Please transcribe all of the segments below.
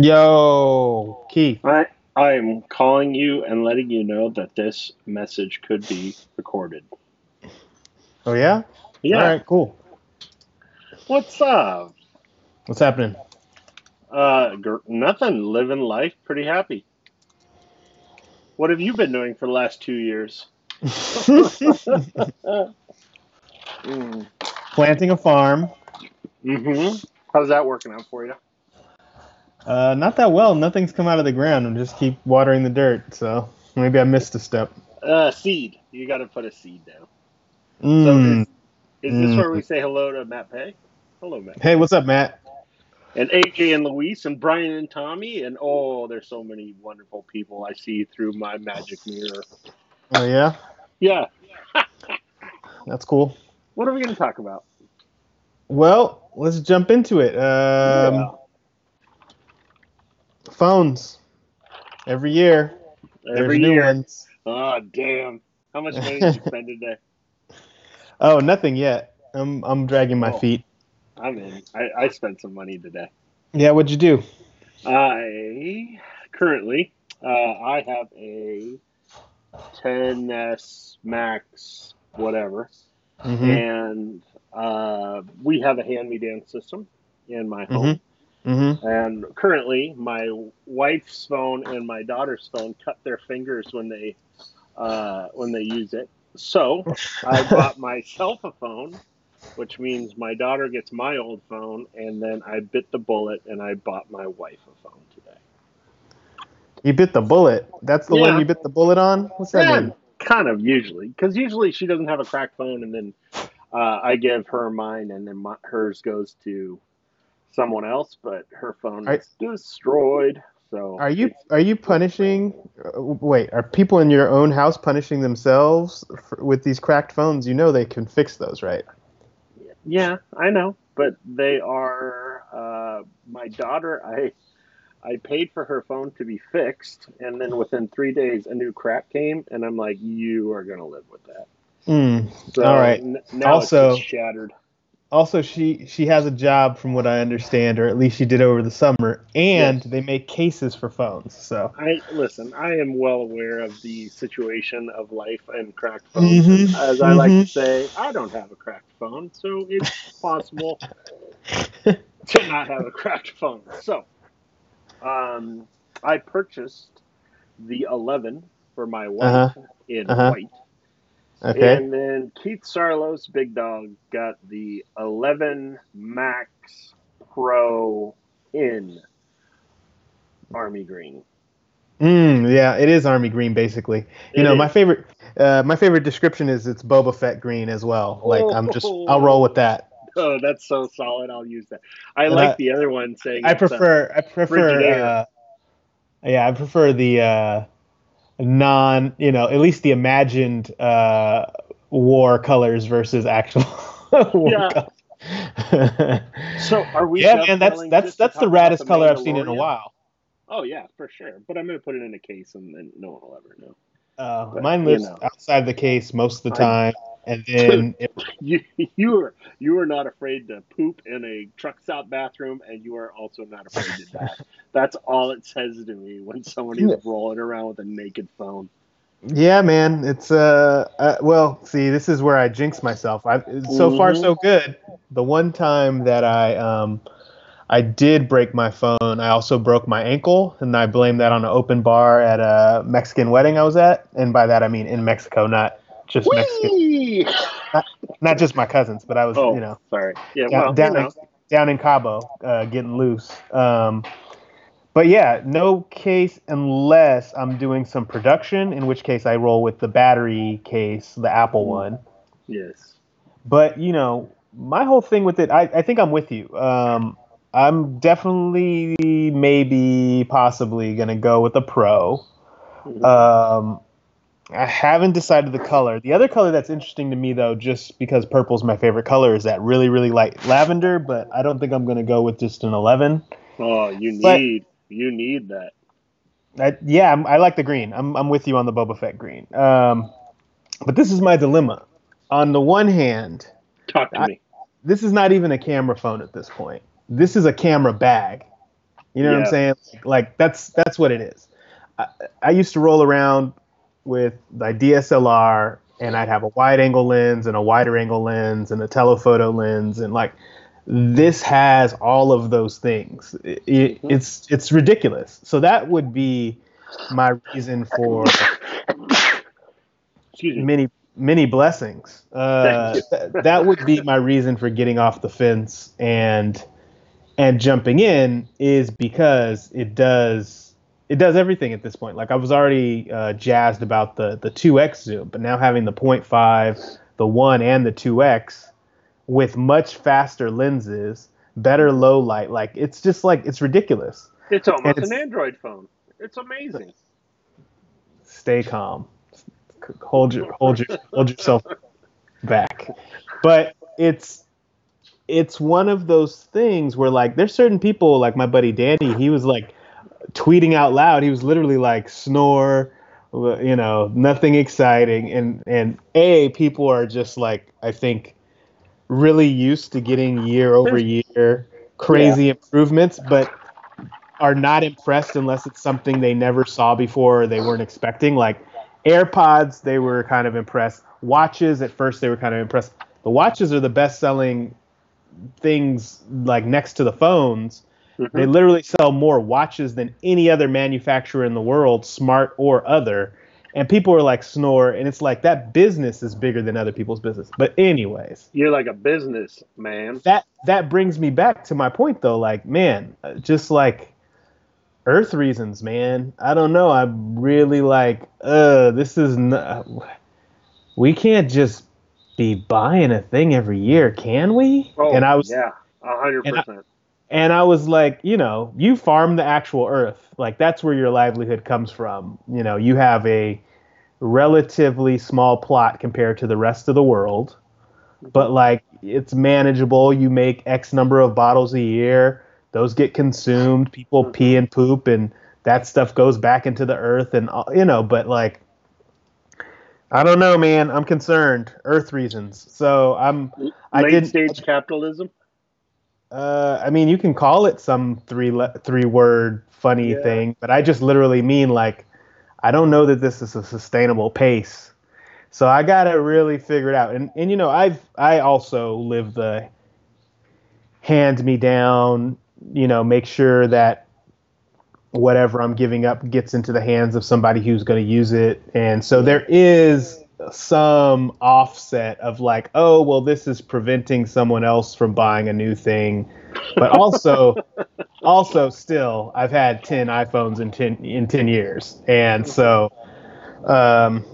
Yo, Keith. I I am calling you and letting you know that this message could be recorded. Oh yeah. Yeah. All right. Cool. What's up? What's happening? Uh, gr- nothing. Living life. Pretty happy. What have you been doing for the last two years? Mm. Planting a farm. Mm-hmm. How's that working out for you? Uh, not that well. Nothing's come out of the ground. I'm just keep watering the dirt. So maybe I missed a step. Uh, seed. You got to put a seed down. Mm. So is, is this Mm. where we say hello to Matt Pay? Hello, Matt. Hey, what's up, Matt? and AJ and Luis and Brian and Tommy and oh, there's so many wonderful people I see through my magic mirror. Oh yeah, Yeah, that's cool. what are we going to talk about? Well, let's jump into it. Um. Phones. Every year, Every there's new year. ones. Oh, damn! How much money did you spend today? Oh, nothing yet. I'm I'm dragging my Oh. feet. I'm in. I, I spent some money today. Yeah, what'd you do? I currently uh, I have a XS Max, whatever, hmm and uh, we have a hand-me-down system in my home. Hmm And currently, my wife's phone and my daughter's phone cut their fingers when they uh, when they use it. So I bought myself a phone, which means my daughter gets my old phone, and then I bit the bullet and I bought my wife a phone today. You bit the bullet. That's the one you bit the bullet on. What's that Yeah, mean? kind of usually, because usually she doesn't have a cracked phone, and then uh, I give her mine, and then my, hers goes to someone else, but her phone Are- is destroyed. So Are you are you punishing? uh, Wait, are people in your own house punishing themselves for, with these cracked phones? You know they can fix those, right? Yeah, I know, but they are uh, my daughter. I I paid for her phone to be fixed, and then within three days, a new crack came, and I'm like, you are gonna live with that. Mm. So All right. n- now Also- it's shattered. Also, she she has a job, from what I understand, or at least she did over the summer, and Yes. they make cases for phones. So I listen. I am well aware of the situation of life and cracked phones. Mhm, As I like mhm. to say, I don't have a cracked phone, so it's possible to not have a cracked phone. So, um, I purchased the 11 for my wife Uh-huh, in uh-huh. white, okay, and then Keith Sarlos, big dog, got the 11 Max Pro in army green. mm, yeah, it is army green basically. You It know, is. my favorite uh, my favorite description is it's Boba Fett green as well. Like I'm just I'll roll with that. Oh, that's so solid. I'll use that. I And like I- the other one saying I uh, prefer I prefer uh, yeah I prefer the uh, non you know at least the imagined uh, war colors versus actual war Yeah. colors. So are we? yeah man that's that's that's the raddest color I've seen in a while. Oh yeah, for sure. But I'm gonna put it in a case and then no one will ever know. Uh, But, mine you lives know. outside the case most of the time, and then it, You you are you are not afraid to poop in a truck stop bathroom, and you are also not afraid to die. That's all it says to me when somebody's rolling around with a naked phone. yeah, man, it's uh, uh, well, see, this is where I jinx myself. I so far so good. The one time that I um, I did break my phone, I also broke my ankle, and I blame that on an open bar at a Mexican wedding I was at, and by that I mean in Mexico, not just Mexican, Whee! not just my cousins, but I was, Oh, you know. sorry. Yeah, down, well, down, you in, know. down in Cabo, uh, getting loose. Um, but yeah, no case unless I'm doing some production, in which case I roll with the battery case, the Apple Mm. one. Yes. But you know, my whole thing with it, I, I think I'm with you. Um, I'm definitely, maybe, possibly gonna go with a Pro. Mhm. Um, I haven't decided the color. The other color that's interesting to me, though, just because purple's my favorite color, is that really, really light lavender. But I don't think I'm going to go with just an 11. oh, you but- need you need that. I, yeah, I'm, I like the green. I'm, I'm with you on the Boba Fett green. Um, but this is my dilemma. On the one hand, Talk to I- me. this is not even a camera phone at this point. This is a camera bag. You know what I'm saying? Like that's that's what it is. I, I used to roll around with my DSLR and I'd have a wide angle lens and a wider angle lens and a telephoto lens and like this has all of those things. It, it- it's it's ridiculous. So that would be my reason for Excuse me. many many blessings. Uh, th- that would be my reason for getting off the fence and and jumping in is because it does it does everything at this point. Like I was already uh, jazzed about the the 2x zoom, but now having the 0.5, the 1 and the 2x with much faster lenses, better low light, like it's just like it's ridiculous. It's almost it's- an Android phone. It's amazing. stay calm. Hold your hold your hold yourself back. But it's it's one of those things where like there's certain people like my buddy Danny, he was like tweeting out loud. He was literally like snore, you know, nothing exciting and and a people are just like I think really used to getting year over year crazy improvements, but are not impressed unless it's something they never saw before or they weren't expecting. Like AirPods, they were kind of impressed. Watches, at first, they were kind of impressed. The watches are the best selling things, like next to the phones. Mhm. They literally sell more watches than any other manufacturer in the world, smart or other. And people are like snore, and it's like that business is bigger than other people's business. But anyways, You're like a business man. that that brings me back to my point though like man uh, just like earth reasons man i don't know i'm really like uh this is not we can't just be buying a thing every year can we Oh, and i was yeah, a hundred percent. And I was like, you know, you farm the actual earth. Like that's where your livelihood comes from. You know, you have a relatively small plot compared to the rest of the world, but like it's manageable. You make X number of bottles a year. Those get consumed. People mm-hmm. pee and poop, and that stuff goes back into the earth. And uh, you know, but like, I don't know, man. I'm concerned. Earth reasons. So I'm. I Late didn't- stage capitalism. Uh, I mean, you can call it some three le- three word funny Yeah. thing, but I just literally mean like I don't know that this is a sustainable pace. So I gotta really figure it out. And and you know, I've I also live the hand me down. You know, make sure that whatever I'm giving up gets into the hands of somebody who's going to use it. And so there is some offset of like, oh, well, this is preventing someone else from buying a new thing. But also, also still, I've had 10 iPhones in 10, in 10 years. And so, um,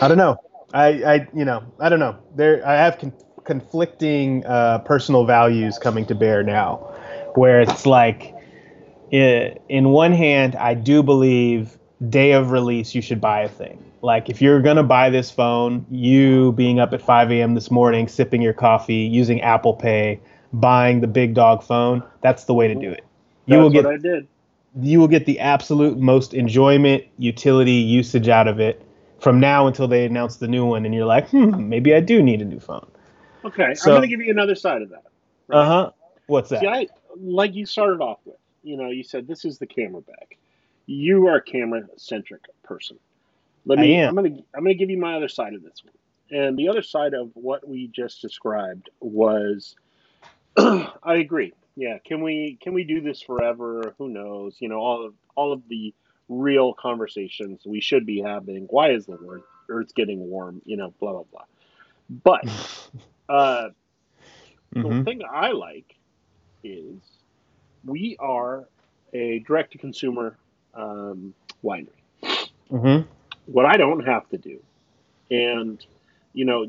I don't know. I, I, you know, I don't know. There, I have con- conflicting uh, personal values coming to bear now, where it's like, i- in one hand, I do believe day of release you should buy a thing. Like if you're gonna buy this phone, you being up at 5 a.m. this morning, sipping your coffee, using Apple Pay, buying the big dog phone, that's the way to do it. You That's will get what I did. you will get the absolute most enjoyment, utility, usage out of it from now until they announce the new one, and you're like, hmm, maybe I do need a new phone. Okay, So- I'm going to give you another side of that. Uh huh. What's that? See, I like you started off with. You know, you said this is the camera bag. You are a camera centric person. Let I me. am. I'm gonna. I'm gonna give you my other side of this one. And the other side of what we just described was, I agree. Yeah, can we can we do this forever? Who knows? You know, all of all of the real conversations we should be having. Why is the word Earth getting warm? You know, blah blah blah. But uh, the Mhm. thing I like is we are a direct to consumer um, winery. Mhm. What I don't have to do, and you know,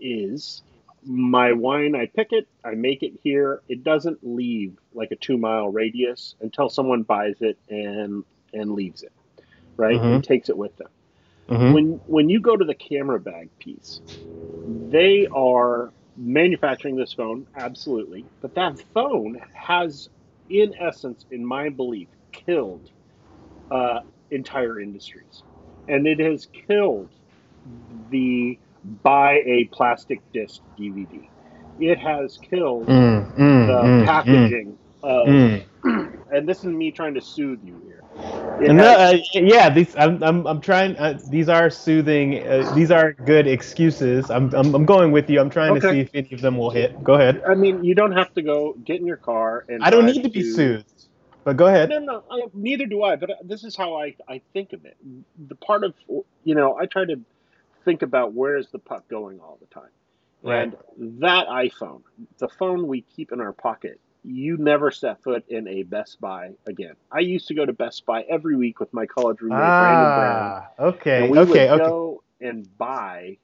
is my wine. I pick it, I make it here. It doesn't leave like a two mile radius until someone buys it and and leaves it, right, and takes it with them Mhm. when when you go to the camera bag piece, they are manufacturing this phone, absolutely, but that phone has, in essence, in my belief, killed uh, entire industries, and it has killed the buy a plastic disc DVD. It has killed Mm, mm, the mm, mm. packaging of, Mm. and this is me trying to soothe you here. And, uh, yeah, these I'm I'm, I'm trying. Uh, these are soothing. Uh, these are good excuses. I'm, I'm I'm going with you. I'm trying to see if any of them will hit. Go ahead. I mean, you don't have to go get in your car and. I don't need to be soothed, but go ahead. No, no, I, neither do I. But this is how I, I think of it. The part of you know, I try to think about where is the puck going all the time. Right. And that iPhone, the phone we keep in our pocket, you never set foot in a Best Buy again. I used to go to Best Buy every week with my college roommate Brandon Brown, Ah, okay, and we okay, would okay. go and buy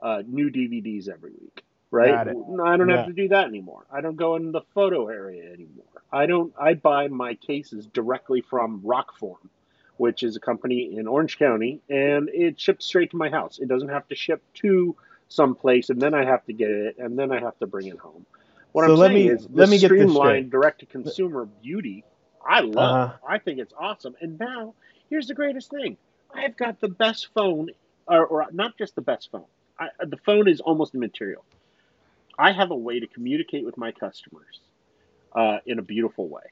uh, new DVDs every week. Right? Got it. No, I don't Yeah. have to do that anymore. I don't go in the photo area anymore. I don't. I buy my cases directly from Rokform, which is a company in Orange County, and it ships straight to my house. It doesn't have to ship to some place, and then I have to get it, and then I have to bring it home. What So I'm let saying me- is, let me get this streamlined direct-to-consumer beauty, I love. Uh-huh. I think it's awesome. And now, here's the greatest thing: I've got the best phone, or, or not just the best phone. I, the phone is almost immaterial. I have a way to communicate with my customers uh, in a beautiful way.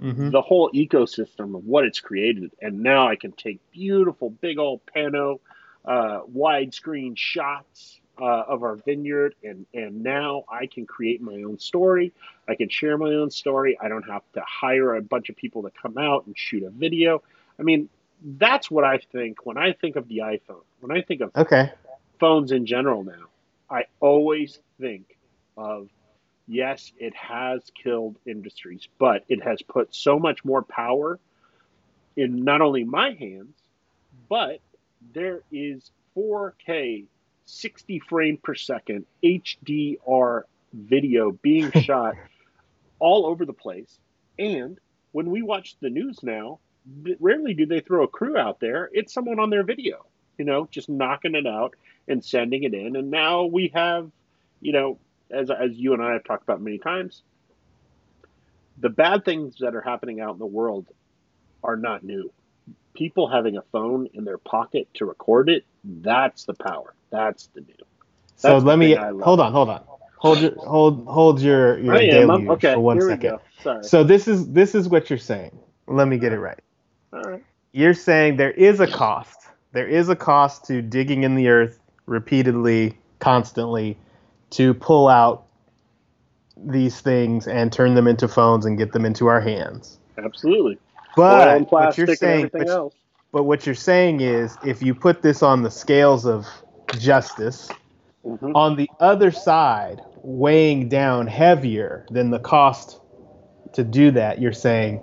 Mhm. The whole ecosystem of what it's created, and now I can take beautiful, big old pano, uh, widescreen shots uh, of our vineyard, and and now I can create my own story. I can share my own story. I don't have to hire a bunch of people to come out and shoot a video. I mean, that's what I think when I think of the iPhone. When I think of Okay. phones in general now, I always think of yes, it has killed industries, but it has put so much more power in not only my hands, but there is 4K, 60 frame per second HDR video being shot all over the place. And when we watch the news now, rarely do they throw a crew out there. It's someone on their video, you know, just knocking it out and sending it in. And now we have, you know, as, as you and I have talked about many times, the bad things that are happening out in the world are not new. People having a phone in their pocket to record it, that's the power. That's the new. So That's the let me thing I love. hold on, hold on, hold your hold hold your your deluge okay, for one second. we go. Sorry. So this is this is what you're saying. Let me get it right. All right. You're saying there is a cost. There is a cost to digging in the earth repeatedly, constantly, to pull out these things and turn them into phones and get them into our hands. Absolutely. But Oil what you're saying, but, else. but what you're saying is, if you put this on the scales of justice, Mhm. on the other side, weighing down heavier than the cost to do that, you're saying,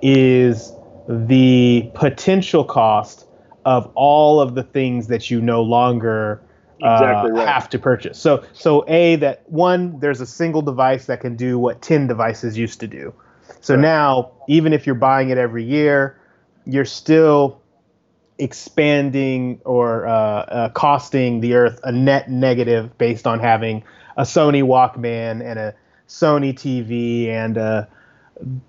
is the potential cost of all of the things that you no longer uh, Exactly right. have to purchase. So, so a that one, there's a single device that can do what ten devices used to do. So Right. now, even if you're buying it every year, you're still expanding or uh, uh, costing the earth a net negative based on having a Sony Walkman and a Sony TV and a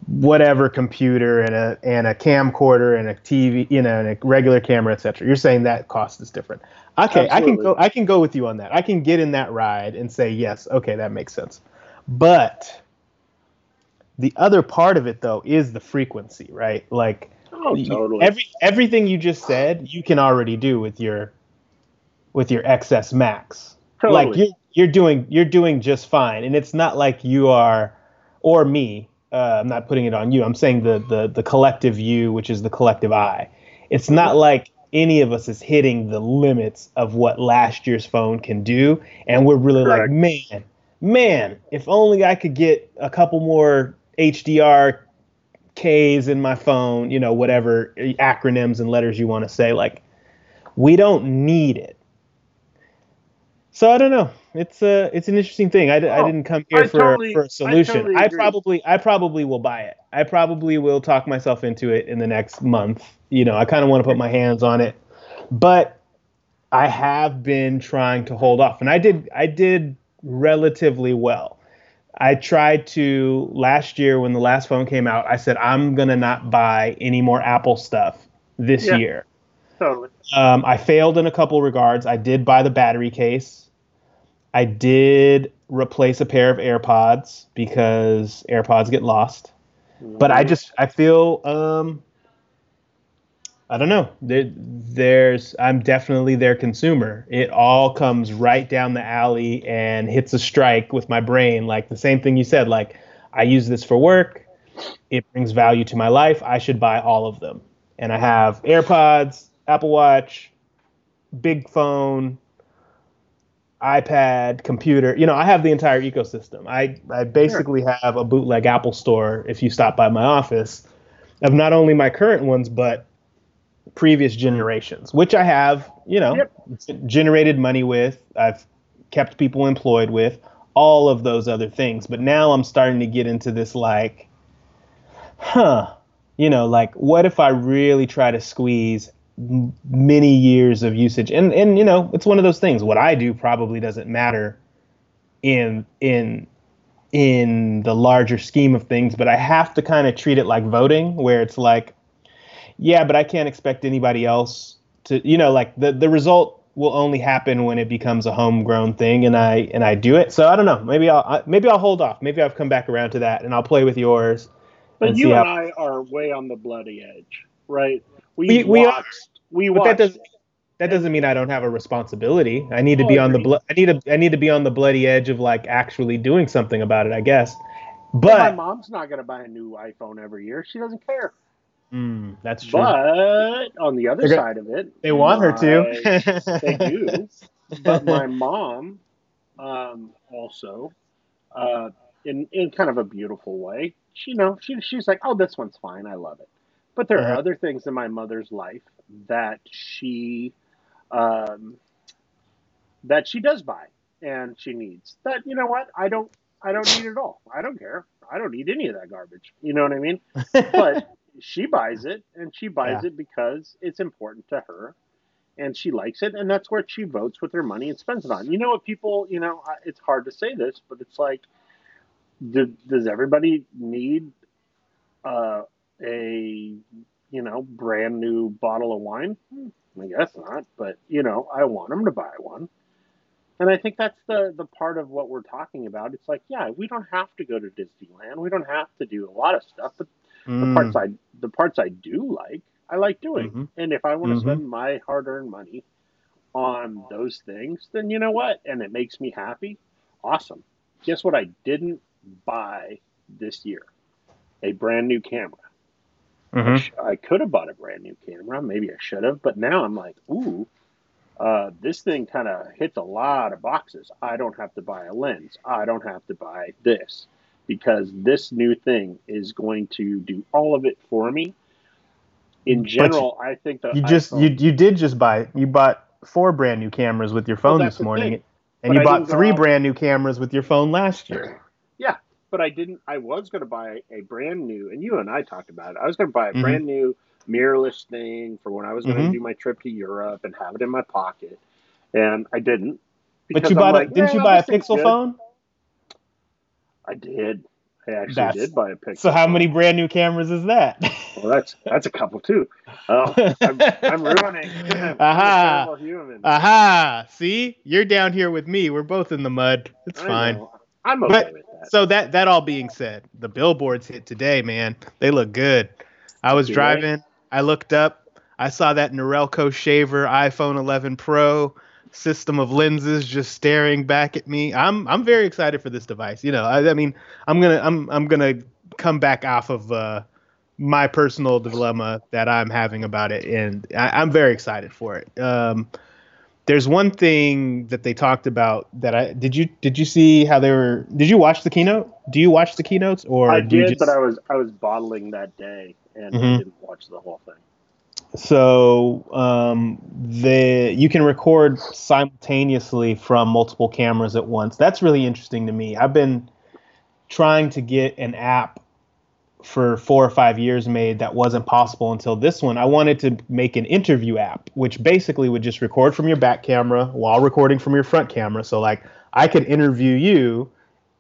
whatever computer and a and a camcorder and a TV, you know, and a regular camera, etc. You're saying that cost is different. Okay, I can go. I can go with you on that. I can get in that ride and say yes. Okay, that makes sense. But the other part of it though is the frequency, right? Like Oh, totally. every everything you just said, you can already do with your with your XS Max. totally. Like you're you're doing you're doing just fine, and it's not like you are or me. Uh, I'm not putting it on you. I'm saying the the the collective you, which is the collective I. It's not like any of us is hitting the limits of what last year's phone can do, and we're really Correct. like, man, man, if only I could get a couple more HDR K's in my phone, you know, whatever acronyms and letters you want to say. Like, we don't need it. So I don't know. It's a it's an interesting thing. I, Oh, didn't come here I for totally- for I a solution. totally I probably I probably will buy it. I probably will talk myself into it in the next month. You know, I kind of want to put my hands on it, but I have been trying to hold off, and I did I did relatively well. I tried to last year when the last phone came out. I said I'm gonna not buy any more Apple stuff this Yeah. year. totally. Um, I failed in a couple regards. I did buy the battery case. I did replace a pair of AirPods because AirPods get lost. but I just I feel um I don't know. There, there's I'm definitely their consumer. It all comes right down the alley and hits a strike with my brain. Like the same thing you said. Like I use this for work. It brings value to my life. I should buy all of them. And I have AirPods, Apple Watch, big phone, iPad, computer. You know, I have the entire ecosystem. I, I basically sure. have a bootleg Apple store if you stop by my office of not only my current ones, but previous generations, which I have, you know, yep. generated money with. I've kept people employed with all of those other things. But now I'm starting to get into this like, huh, you know, like what if I really try to squeeze many years of usage. And and you know it's one of those things. What i do probably doesn't matter in in in the larger scheme of things but i have to kind of treat it like voting where it's like yeah but i can't expect anybody else to you know like the the result will only happen when it becomes a homegrown thing and i and i do it. So i don't know. Maybe i'll maybe i'll hold off. Maybe i've come back around to that and i'll play with yours but you and i are way on the bloody edge right we we, watched, we watched. But that does that doesn't mean I don't have a responsibility. I need to oh, be on the blo- I need to I need to be on the bloody edge of like actually doing something about it. I guess. But my mom's not going to buy a new iPhone every year. She doesn't care. Mm, that's true. But on the other side of it, they want my, her to. they do. But my mom, um, also, uh, in in kind of a beautiful way, she you know she she's like, oh, this one's fine. I love it. But there uh-huh. are other things in my mother's life that she um, that she does buy and she needs. That you know what? I don't I don't need it all. I don't care. I don't need any of that garbage. You know what I mean? but she buys it and she buys yeah. it because it's important to her and she likes it and that's where she votes with her money and spends it on. You know what people, you know, it's hard to say this, but it's like do, does everybody need uh, a you know brand new bottle of wine? Hmm, I guess not, but you know I want them to buy one. And I think that's the the part of what we're talking about. It's like, yeah, we don't have to go to Disneyland. We don't have to do a lot of stuff, but mm. the parts I the parts I do like, I like doing. Mm-hmm. And if I want to mm-hmm. spend my hard-earned money on those things, then you know what? And it makes me happy. Awesome. Guess what I didn't buy this year? A brand new camera. Mm-hmm. I, could have bought a brand new camera. Maybe I should have. But now I'm like, ooh, uh, this thing kind of hits a lot of boxes. I don't have to buy a lens. I don't have to buy this because this new thing is going to do all of it for me. In general, you, I think that you just you you did just buy you bought four brand new cameras with your phone well, this morning, and but you bought three brand new cameras with your phone last year but I didn't. I was going to buy a brand new, and you and I talked about it. I was going to buy a mm-hmm. brand new mirrorless thing for when I was going to mm-hmm. do my trip to Europe and have it in my pocket, and I didn't. But you bought like, a, didn't you buy a Pixel phone? I did. I actually that's, did buy a Pixel. So how many brand new cameras is that? well, that's that's a couple too. Oh, I'm, I'm ruining. Aha! Aha! See, you're down here with me. We're both in the mud. It's I fine. Know. I'm okay but, with that. So that that all being said, the billboards hit today, man. They look good. I was driving, I looked up, I saw that Norelco shaver iPhone 11 Pro system of lenses just staring back at me. I'm I'm very excited for this device. You know, I, I mean, I'm gonna I'm I'm gonna come back off of uh, my personal dilemma that I'm having about it, and I, am very excited for it. Um, there's one thing that they talked about that I did you did you see how they were did you watch the keynote? Do you watch the keynotes or I did, just... but I was I was bottling that day and mm-hmm. I didn't watch the whole thing. So um, the you can record simultaneously from multiple cameras at once. That's really interesting to me. I've been trying to get an app for four or five years made that wasn't possible until this one. I wanted to make an interview app, which basically would just record from your back camera while recording from your front camera. So like I could interview you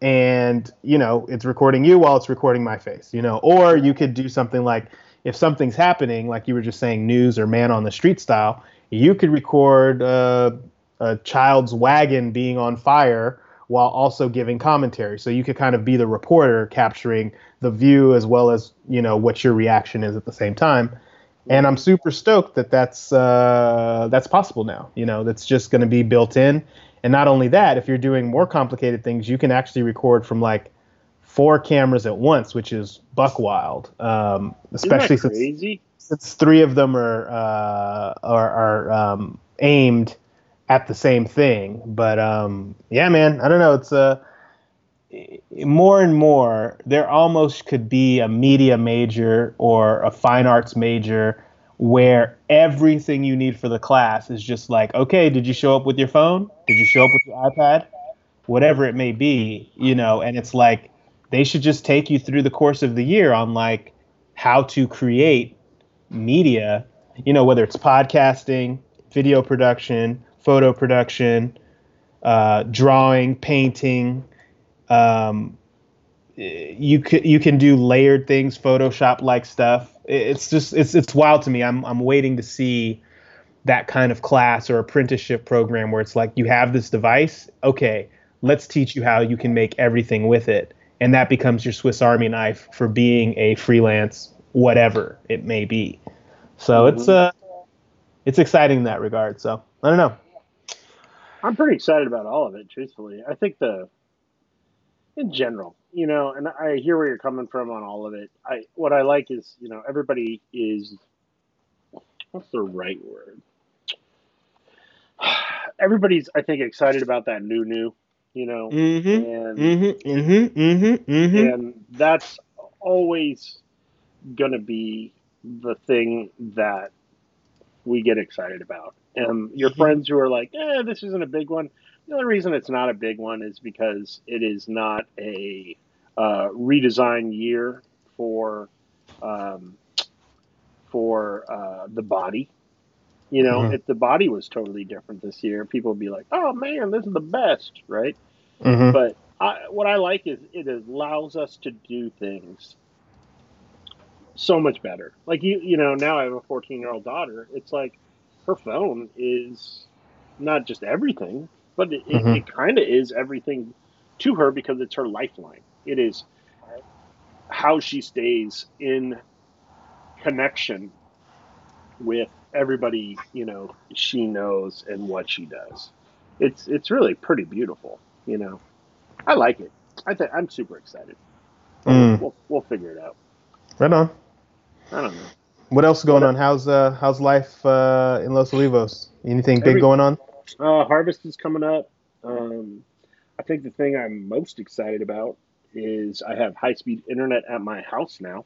and you know it's recording you while it's recording my face, you know, or you could do something like if something's happening, like you were just saying, news or man on the street style, you could record uh, a child's wagon being on fire while also giving commentary. So you could kind of be the reporter capturing the view as well as, you know, what your reaction is at the same time. And I'm super stoked that that's uh, that's possible now. You know, that's just going to be built in. And not only that, if you're doing more complicated things, you can actually record from like four cameras at once, which is buck wild. Um, especially since, since three of them are uh, are, are um, aimed at the same thing. But um, yeah, man, I don't know. It's a uh, more and more there almost could be a media major or a fine arts major where everything you need for the class is just like, okay, did you show up with your phone? Did you show up with your iPad? Whatever it may be, you know, and it's like they should just take you through the course of the year on like how to create media, you know, whether it's podcasting, video production, photo production, uh, drawing, painting. Um, you can you can do layered things, Photoshop like stuff. It's just it's it's wild to me. I'm I'm waiting to see that kind of class or apprenticeship program where it's like you have this device, okay, let's teach you how you can make everything with it and that becomes your Swiss Army knife for being a freelance whatever it may be. So mm-hmm. it's uh it's exciting in that regard. So I don't know. I'm pretty excited about all of it, truthfully. I think the in general, you know, and I hear where you're coming from on all of it. I what I like is, you know, everybody is what's the right word? Everybody's I think excited about that new new you know, mm-hmm, and mm-hmm, mm-hmm, mm-hmm, mm-hmm. and that's always gonna be the thing that we get excited about. And your mm-hmm. friends who are like, "eh, this isn't a big one." The only reason it's not a big one is because it is not a uh, redesign year for um, for uh, the body. You know, mm-hmm. if the body was totally different this year, people would be like, "Oh man, this is the best," right? Mm-hmm. But I, what I like is it allows us to do things so much better. Like you, you know, now I have a 14 year old daughter. It's like her phone is not just everything, but it, mm-hmm. it, it kind of is everything to her because it's her lifeline. It is how she stays in connection with everybody you know she knows and what she does it's it's really pretty beautiful you know i like it i think i'm super excited mm. we'll, we'll figure it out right on i don't know what else is going what on how's uh how's life uh in los olivos anything big going on uh harvest is coming up um i think the thing i'm most excited about is i have high speed internet at my house now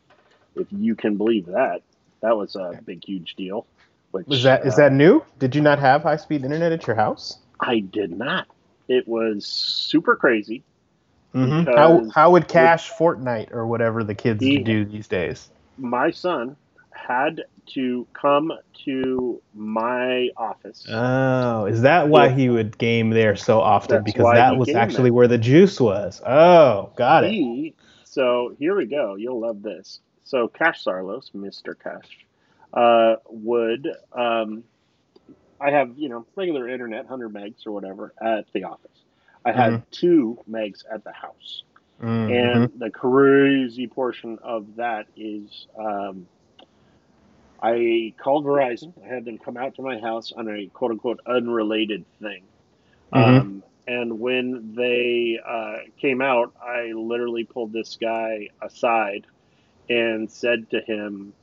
if you can believe that that was a big huge deal which, is that uh, is that new? Did you not have high speed internet at your house? I did not. It was super crazy. Mm-hmm. How how would cash with, Fortnite or whatever the kids he, do these days? My son had to come to my office. Oh, is that why he would game there so often? because that was actually there. where the juice was. Oh, got he, it. So here we go. You'll love this. So Cash Sarlos, Mr. Cash, uh, would um, I have you know regular internet, hundred megs or whatever at the office. I had mm-hmm. two megs at the house, mm-hmm. and the crazy portion of that is um, I called Verizon. I had them come out to my house on a quote unquote unrelated thing. Mm-hmm. Um, and when they uh, came out, I literally pulled this guy aside and said to him,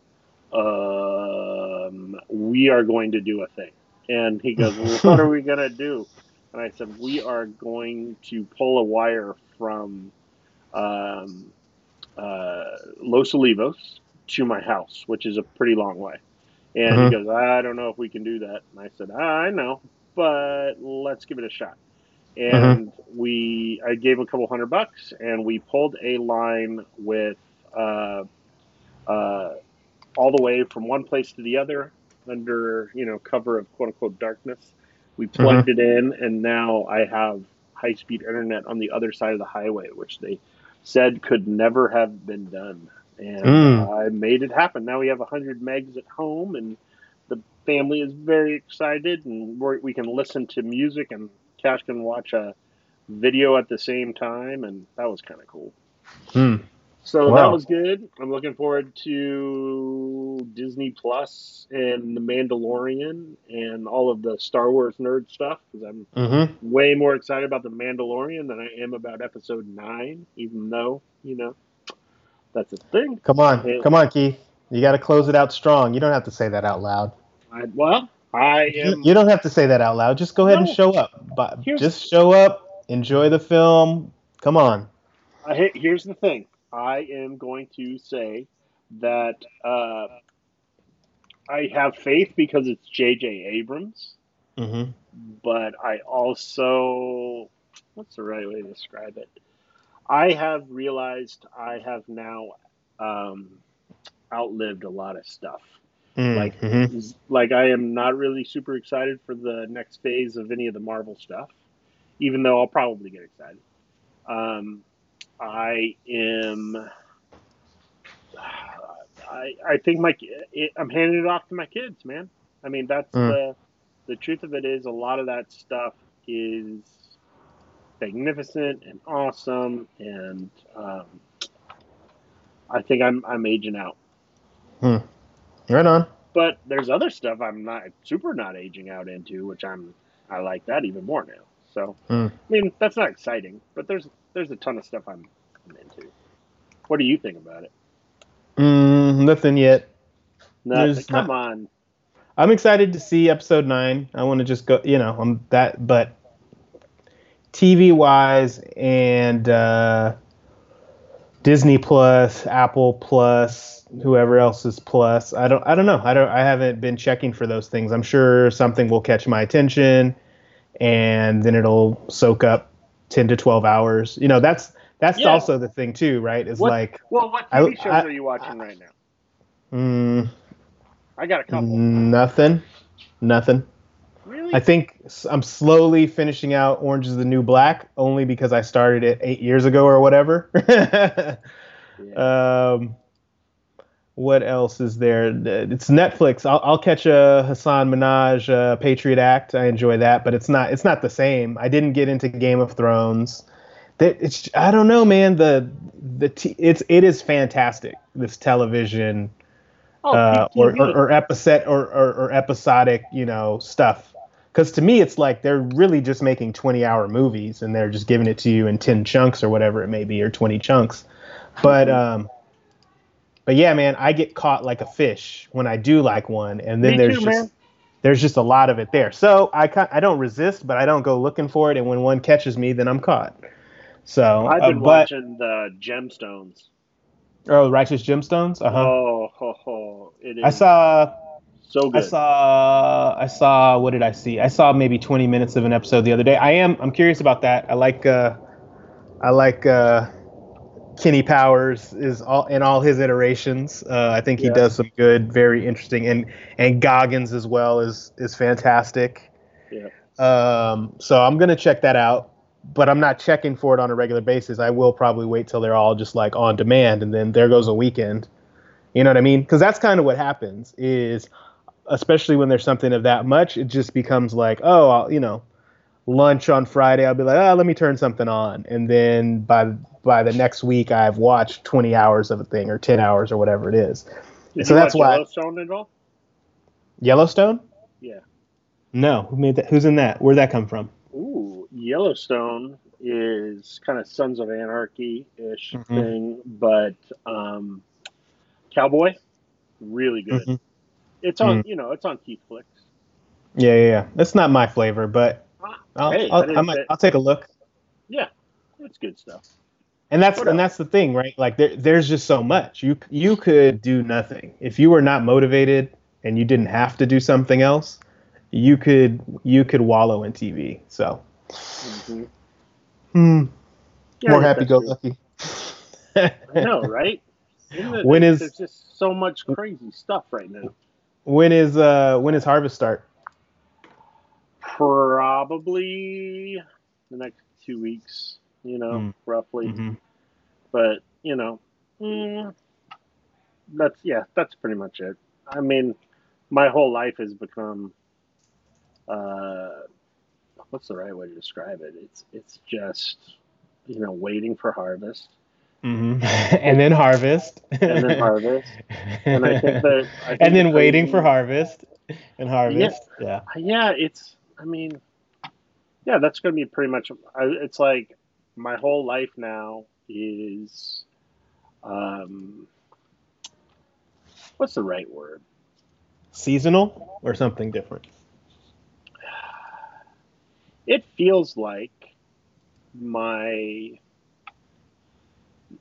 um, we are going to do a thing. And he goes, well, what are we going to do? And I said, we are going to pull a wire from um, uh, Los Olivos to my house, which is a pretty long way. And mm-hmm. he goes, I don't know if we can do that. And I said, I know, but let's give it a shot. And mm-hmm. we, I gave a couple hundred bucks, and we pulled a line with uh, uh, all the way from one place to the other under you know cover of quote unquote darkness. We plugged mm-hmm. it in, and now I have high speed internet on the other side of the highway, which they said could never have been done. And mm. I made it happen. Now we have 100 megs at home, and the family is very excited, and we can listen to music, and Cash can watch a, video at the same time, and that was kind of cool. Hmm. So Wow. that was good. I'm looking forward to Disney Plus and The Mandalorian and all of the Star Wars nerd stuff because I'm Mm-hmm. way more excited about The Mandalorian than I am about Episode Nine, even though you know that's a thing. Come on, come on, Keith. You got to close it out strong. You don't have to say that out loud. I, well, I You, am. you don't have to say that out loud. Just go ahead and show up. But just show up, enjoy the film. Come on. I, here's the thing. I am going to say that uh, I have faith because it's J.J. Abrams, Mm-hmm. but I also, what's the right way to describe it? I have realized I have now um, outlived a lot of stuff. Like, mm-hmm. like I am not really super excited for the next phase of any of the Marvel stuff, even though I'll probably get excited. Um, I am. I I think my I'm handing it off to my kids, man. I mean that's Mm. the the truth of it is a lot of that stuff is magnificent and awesome, and um, I think I'm I'm aging out. Hmm. right on. But there's other stuff I'm not super not aging out into, which I'm I like that even more now. So Hmm. I mean that's not exciting, but there's there's a ton of stuff I'm, I'm into. What do you think about it? Mm, nothing yet. Nothing. There's Come not- on. I'm excited to see episode nine. I want to just go, you know, I'm that, but TV wise and uh, Disney Plus, Apple Plus, whoever else is Plus, I don't, I don't know. I don't, I haven't been checking for those things. I'm sure something will catch my attention, and then it'll soak up ten to twelve hours. You know, that's that's Yeah. also the thing too, right? Is What- like, Well, what I- TV shows I- are you watching right now? mm, I got a couple. nothing, nothing. Really? I think I'm slowly finishing out Orange is the New Black only because I started it eight years ago or whatever. Yeah. um, what else is there? It's Netflix. I'll, I'll catch a Hasan Minhaj uh, Patriot Act. I enjoy that, but it's not it's not the same. I didn't get into Game of Thrones. That it's I don't know, man. The the t- it's it is fantastic. This television oh, uh, or, or, or episode or, or, or episodic, you know, stuff. Because to me, it's like they're really just making 20 hour movies and they're just giving it to you in 10 chunks or whatever it may be, or 20 chunks. But, um, but yeah, man, I get caught like a fish when I do like one, and then Me there's too, just man. there's just a lot of it there. So I I don't resist, but I don't go looking for it, and when one catches me, then I'm caught. So, I've uh, been but watching the Gemstones. oh, Righteous Gemstones, uh huh. Oh, ho, ho. it is I saw so good. I saw I saw what did I see? I saw maybe 20 minutes of an episode the other day. I am I'm curious about that. I like uh I like uh Kenny Powers is all in all his iterations. Uh, I think he Yeah. does some good, very interesting, and and Goggins as well is is fantastic. Yeah. Um, so I'm gonna check that out, but I'm not checking for it on a regular basis. I will probably wait till they're all just like on demand, and then there goes a weekend. You know what I mean? Because that's kind of what happens. Is especially when there's something of that much, it just becomes like, oh, I'll, you know, lunch on Friday, I'll be like, oh, let me turn something on, and then by by the next week, I've watched 20 hours of a thing or 10 hours or whatever it is. Did so that's why- Yellowstone at all? Yellowstone? Yeah. No, who made that? Who's in that? Where'd that come from? Ooh, Yellowstone is kind of Sons of Anarchy ish Mhm. thing, but um, Cowboy, really good. Mhm. It's on, you know, it's on Keith Flicks. Yeah, yeah, yeah. That's not my flavor, but I'll, hey, I I'll, I might, I'll take a look. yeah, it's good stuff. And that's What and that's the thing, right? Like there, there's just so much. You you could do nothing if you were not motivated and you didn't have to do something else. You could you could wallow in TV. So Mhm. hmm, Yeah, more happy go lucky. I know, right? Isn't When is- there's just so much crazy stuff right now. when is uh when is harvest start? Probably the next two weeks, you know, Mm. roughly. Mhm. But you know, mm, that's yeah, that's pretty much it. I mean, my whole life has become uh, what's the right way to describe it? It's it's just you know waiting for harvest. Mm-hmm. and then harvest. and then harvest. And I think that. I think and then the waiting crazy- for harvest and harvest. Yeah. Yeah, it's. I mean, yeah, that's going to be pretty much. It's like my whole life now is. Um, what's the right word? Seasonal or something different. It feels like my.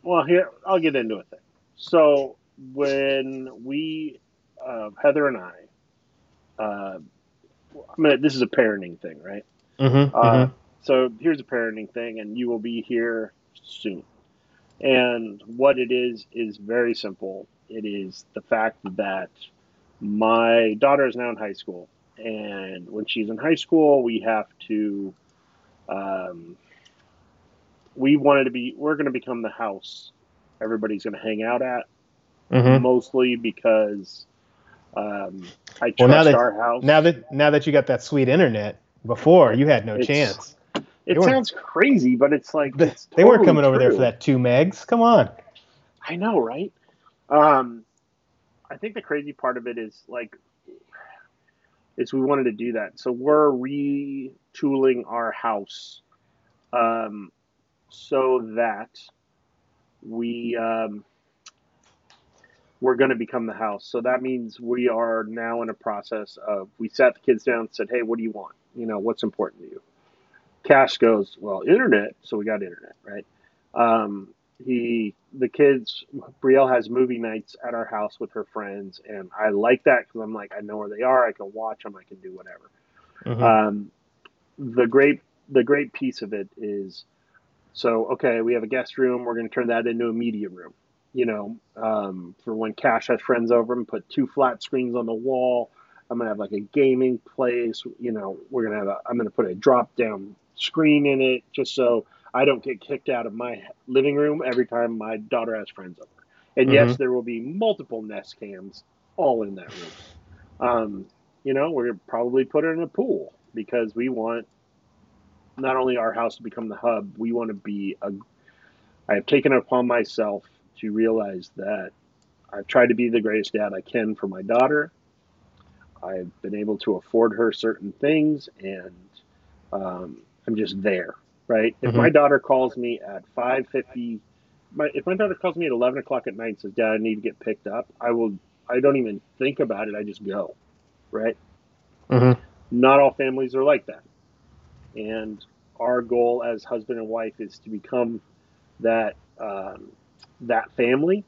Well, here I'll get into a thing. So when we, uh, Heather and I, uh, I mean, this is a parenting thing, right? Mm-hmm. Uh, so here's a parenting thing, and you will be here soon. And what it is is very simple. It is the fact that my daughter is now in high school, and when she's in high school, we have to. Um, we wanted to be. We're going to become the house everybody's going to hang out at, hmm mostly because um, I trust Well, now that- our house. Now that now that you got that sweet internet, before you had no It's- chance. it sounds crazy, but it's like They, it's they weren't totally coming over there for that two megs. Come on. I know, right? Um, I think the crazy part of it is like, is we wanted to do that. So we're retooling our house, um, so that we um, we're going to become the house. So that means we are now in a process of we sat the kids down and said, "Hey, what do you want? You know, what's important to you?" Cash goes, "Well, internet." So we got internet, right? Um, he the kids brielle has movie nights at our house with her friends and i like that because i'm like i know where they are i can watch them i can do whatever Mhm. um, the great the great piece of it is so okay we have a guest room we're going to turn that into a media room you know um, for when cash has friends over and put two flat screens on the wall i'm going to have like a gaming place you know we're going to have a i'm going to put a drop down screen in it just so i don't get kicked out of my living room every time my daughter has friends over and yes there will be multiple nest cams all in that room um, you know, we're gonna probably put it in a pool because we want not only our house to become the hub, we want to be a. I have taken it upon myself to realize that I've tried to be the greatest dad I can for my daughter. I've been able to afford her certain things, and um, I'm just there, right? If Mhm. my daughter calls me at five fifty, my if my daughter calls me at eleven o'clock at night and says, "Dad, I need to get picked up," I will. I don't even think about it. I just go, right? Mhm. not all families are like that. And our goal as husband and wife is to become that um, that family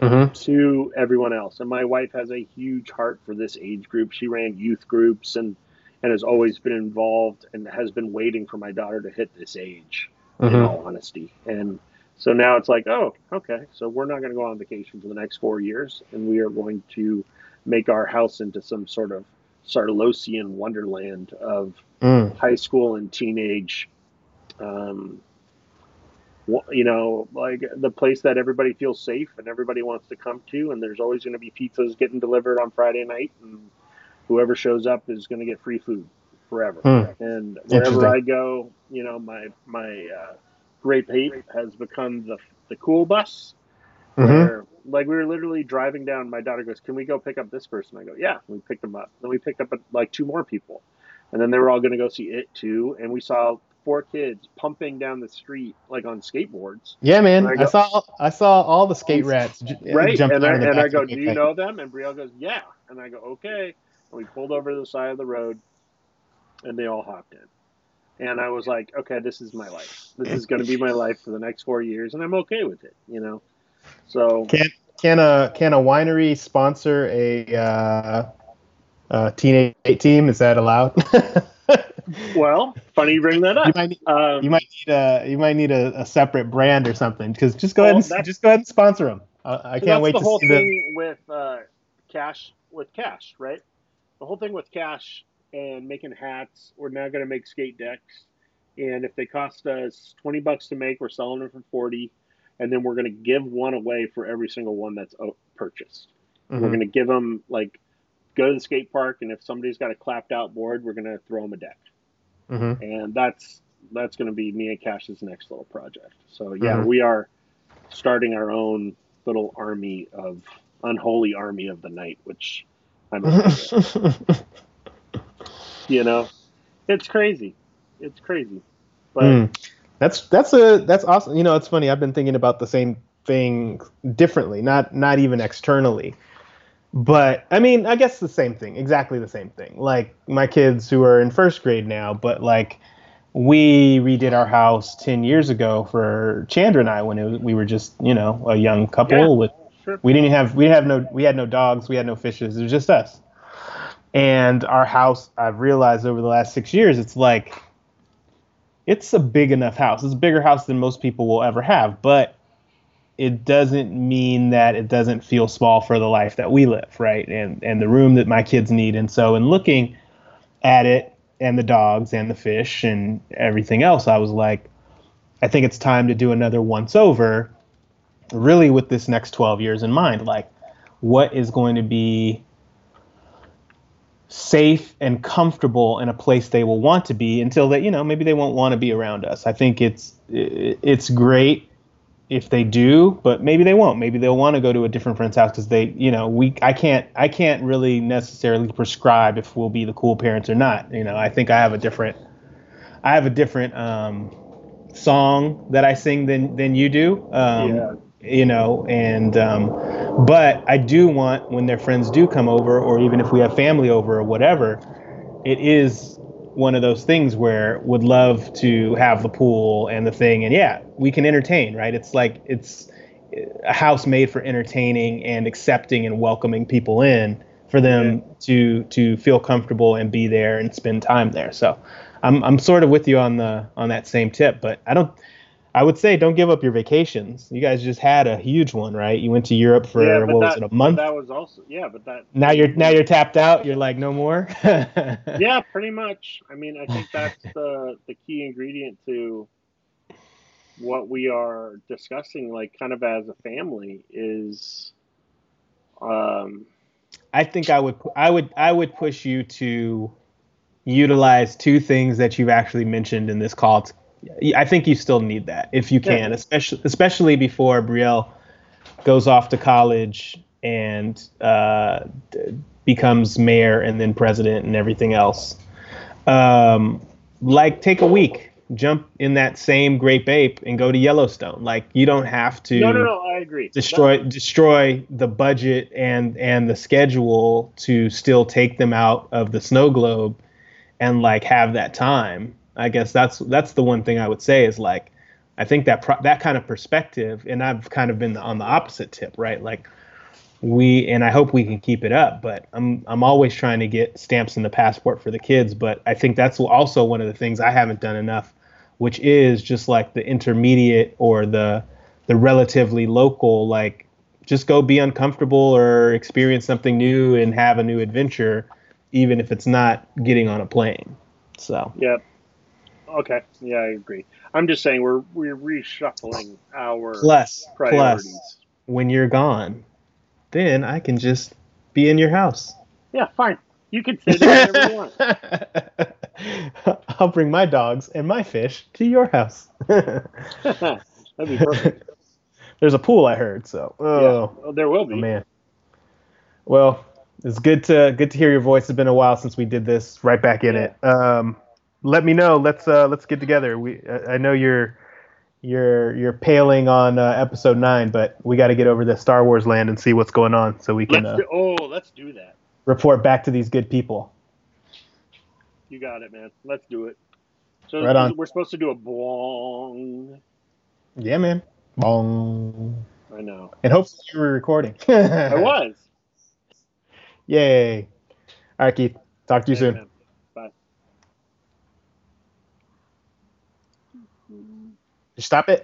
Mhm. to everyone else. And my wife has a huge heart for this age group. She ran youth groups and and has always been involved and has been waiting for my daughter to hit this age. In Mhm. all honesty, and so now it's like, oh, okay, so we're not going to go on vacation for the next four years, and we are going to make our house into some sort of Sarlosian wonderland of Mm. high school and teenage um, you know like the place that everybody feels safe and everybody wants to come to and there's always going to be pizzas getting delivered on friday night and whoever shows up is going to get free food forever. Hmm. and wherever i go you know my my uh, Great Ape has become the the cool bus Mhm. where like we were literally driving down my daughter goes can we go pick up this person? I go yeah. We picked them up. Then we picked up like two more people. And then they were all going to go see it too and we saw four kids pumping down the street like on skateboards. Yeah, man. I I, saw I saw all the skate rats j- right jump and I, and I go do you know them? And brielle goes yeah. And i go okay. And we pulled over to the side of the road and they all hopped in. And i was like okay this is my life. This is going to be my life for the next four years and i'm okay with it you know? So Can can a can a winery sponsor a uh, uh, teenage team? Is that allowed? well funny you bring that you up might need, um, you might need a you might need a, a separate brand or something. Because just go ahead and just go ahead and sponsor them. Uh, I can't wait to whole see the. thing with uh, cash with cash, right? The whole thing with cash and making hats. We're now going to make skate decks, and if they cost us twenty bucks to make, we're selling them for forty, and then we're going to give one away for every single one that's uh, purchased. We're Mhm. going to give them like go to the skate park, and if somebody's got a clapped out board, we're going to throw them a deck. Mhm. and that's that's going to be me and Cash's next little project. So yeah, Mhm. we are starting our own little army of unholy army of the night, which I'm a part of, you know, it's crazy, it's crazy, but Mm. That's that's a that's awesome. You know, it's funny. I've been thinking about the same thing differently, not not even externally. But I mean, I guess the same thing, exactly the same thing. Like my kids who are in first grade now, but like we redid our house 10 years ago for Chandra and I when was, we were just, you know, a young couple Yeah. with sure. we didn't have we have no we had no dogs, we had no fishes. It was just us. And our house, I've realized over the last 6 years, it's like it's a big enough house. It's a bigger house than most people will ever have, but it doesn't mean that it doesn't feel small for the life that we live, right? And and the room that my kids need. And so in looking at it and the dogs and the fish and everything else, I was like, I think it's time to do another once over, really with this next 12 years in mind. Like, what is going to be safe and comfortable in a place they will want to be until they, you know, maybe they won't want to be around us. I think it's it's great if they do, but maybe they won't. Maybe they'll want to go to a different friend's house because they, you know, we I can't I can't really necessarily prescribe if we'll be the cool parents or not. You know, I think I have a different I have a different um, song that I sing than than you do. Um, Yeah. You know, and um, but I do want when their friends do come over, or even if we have family over or whatever, it is one of those things where would love to have the pool and the thing, and yeah, we can entertain, right? It's like it's a house made for entertaining and accepting and welcoming people in for them to to feel comfortable and be there and spend time there. So I'm I'm sort of with you on the on that same tip, but I don't I would say don't give up your vacations. You guys just had a huge one, right? You went to Europe for yeah, what that, was it, a month? That was also yeah, but that Now you're now you're tapped out. You're like no more. yeah, pretty much. I mean, I think that's the the key ingredient to what we are discussing, like kind of as a family, is um, I think I would I would I would push you to utilize two things that you've actually mentioned in this call. I think you still need that if you can, Yeah. especially especially before Brielle goes off to college and uh, d- becomes mayor and then president and everything else. Um, like take a week, jump in that same Great Ape and go to Yellowstone. Like you don't have to no, no, no. I agree. destroy destroy the budget and and the schedule to still take them out of the snow globe and like have that time i guess that's that's the one thing i would say is like i think that pro- that kind of perspective and i've kind of been on the opposite tip right? Like we and i hope we can keep it up but i'm i'm always trying to get stamps in the passport for the kids but i think that's also one of the things i haven't done enough which is just like the intermediate or the the relatively local like just go be uncomfortable or experience something new and have a new adventure even if it's not getting on a plane. So. Yeah. Okay. Yeah, I agree. I'm just saying we're we're reshuffling our plus priorities. plus when you're gone then i can just be in your house Yeah, fine. You can say that whenever you want. i'll bring my dogs and my fish to your house That'd be perfect. there's a pool i heard so oh Yeah, well, there will be. Oh man. Well, it's good to good to hear your voice. It's been a while since we did this. Right back in Yeah. it. Um, let me know. Let's uh, let's get together. We I know you're you're you're paling on uh, episode nine, but we got to get over to Star Wars land and see what's going on, so we can Let's uh, do, oh, let's do that. report back to these good people. You got it, man. Let's do it. So Right on. we're supposed to do a bong. Yeah, man. Bong. I know. And hopefully you were recording. I was. Yay. All right, Keith. Talk to you soon. Man. Stop it.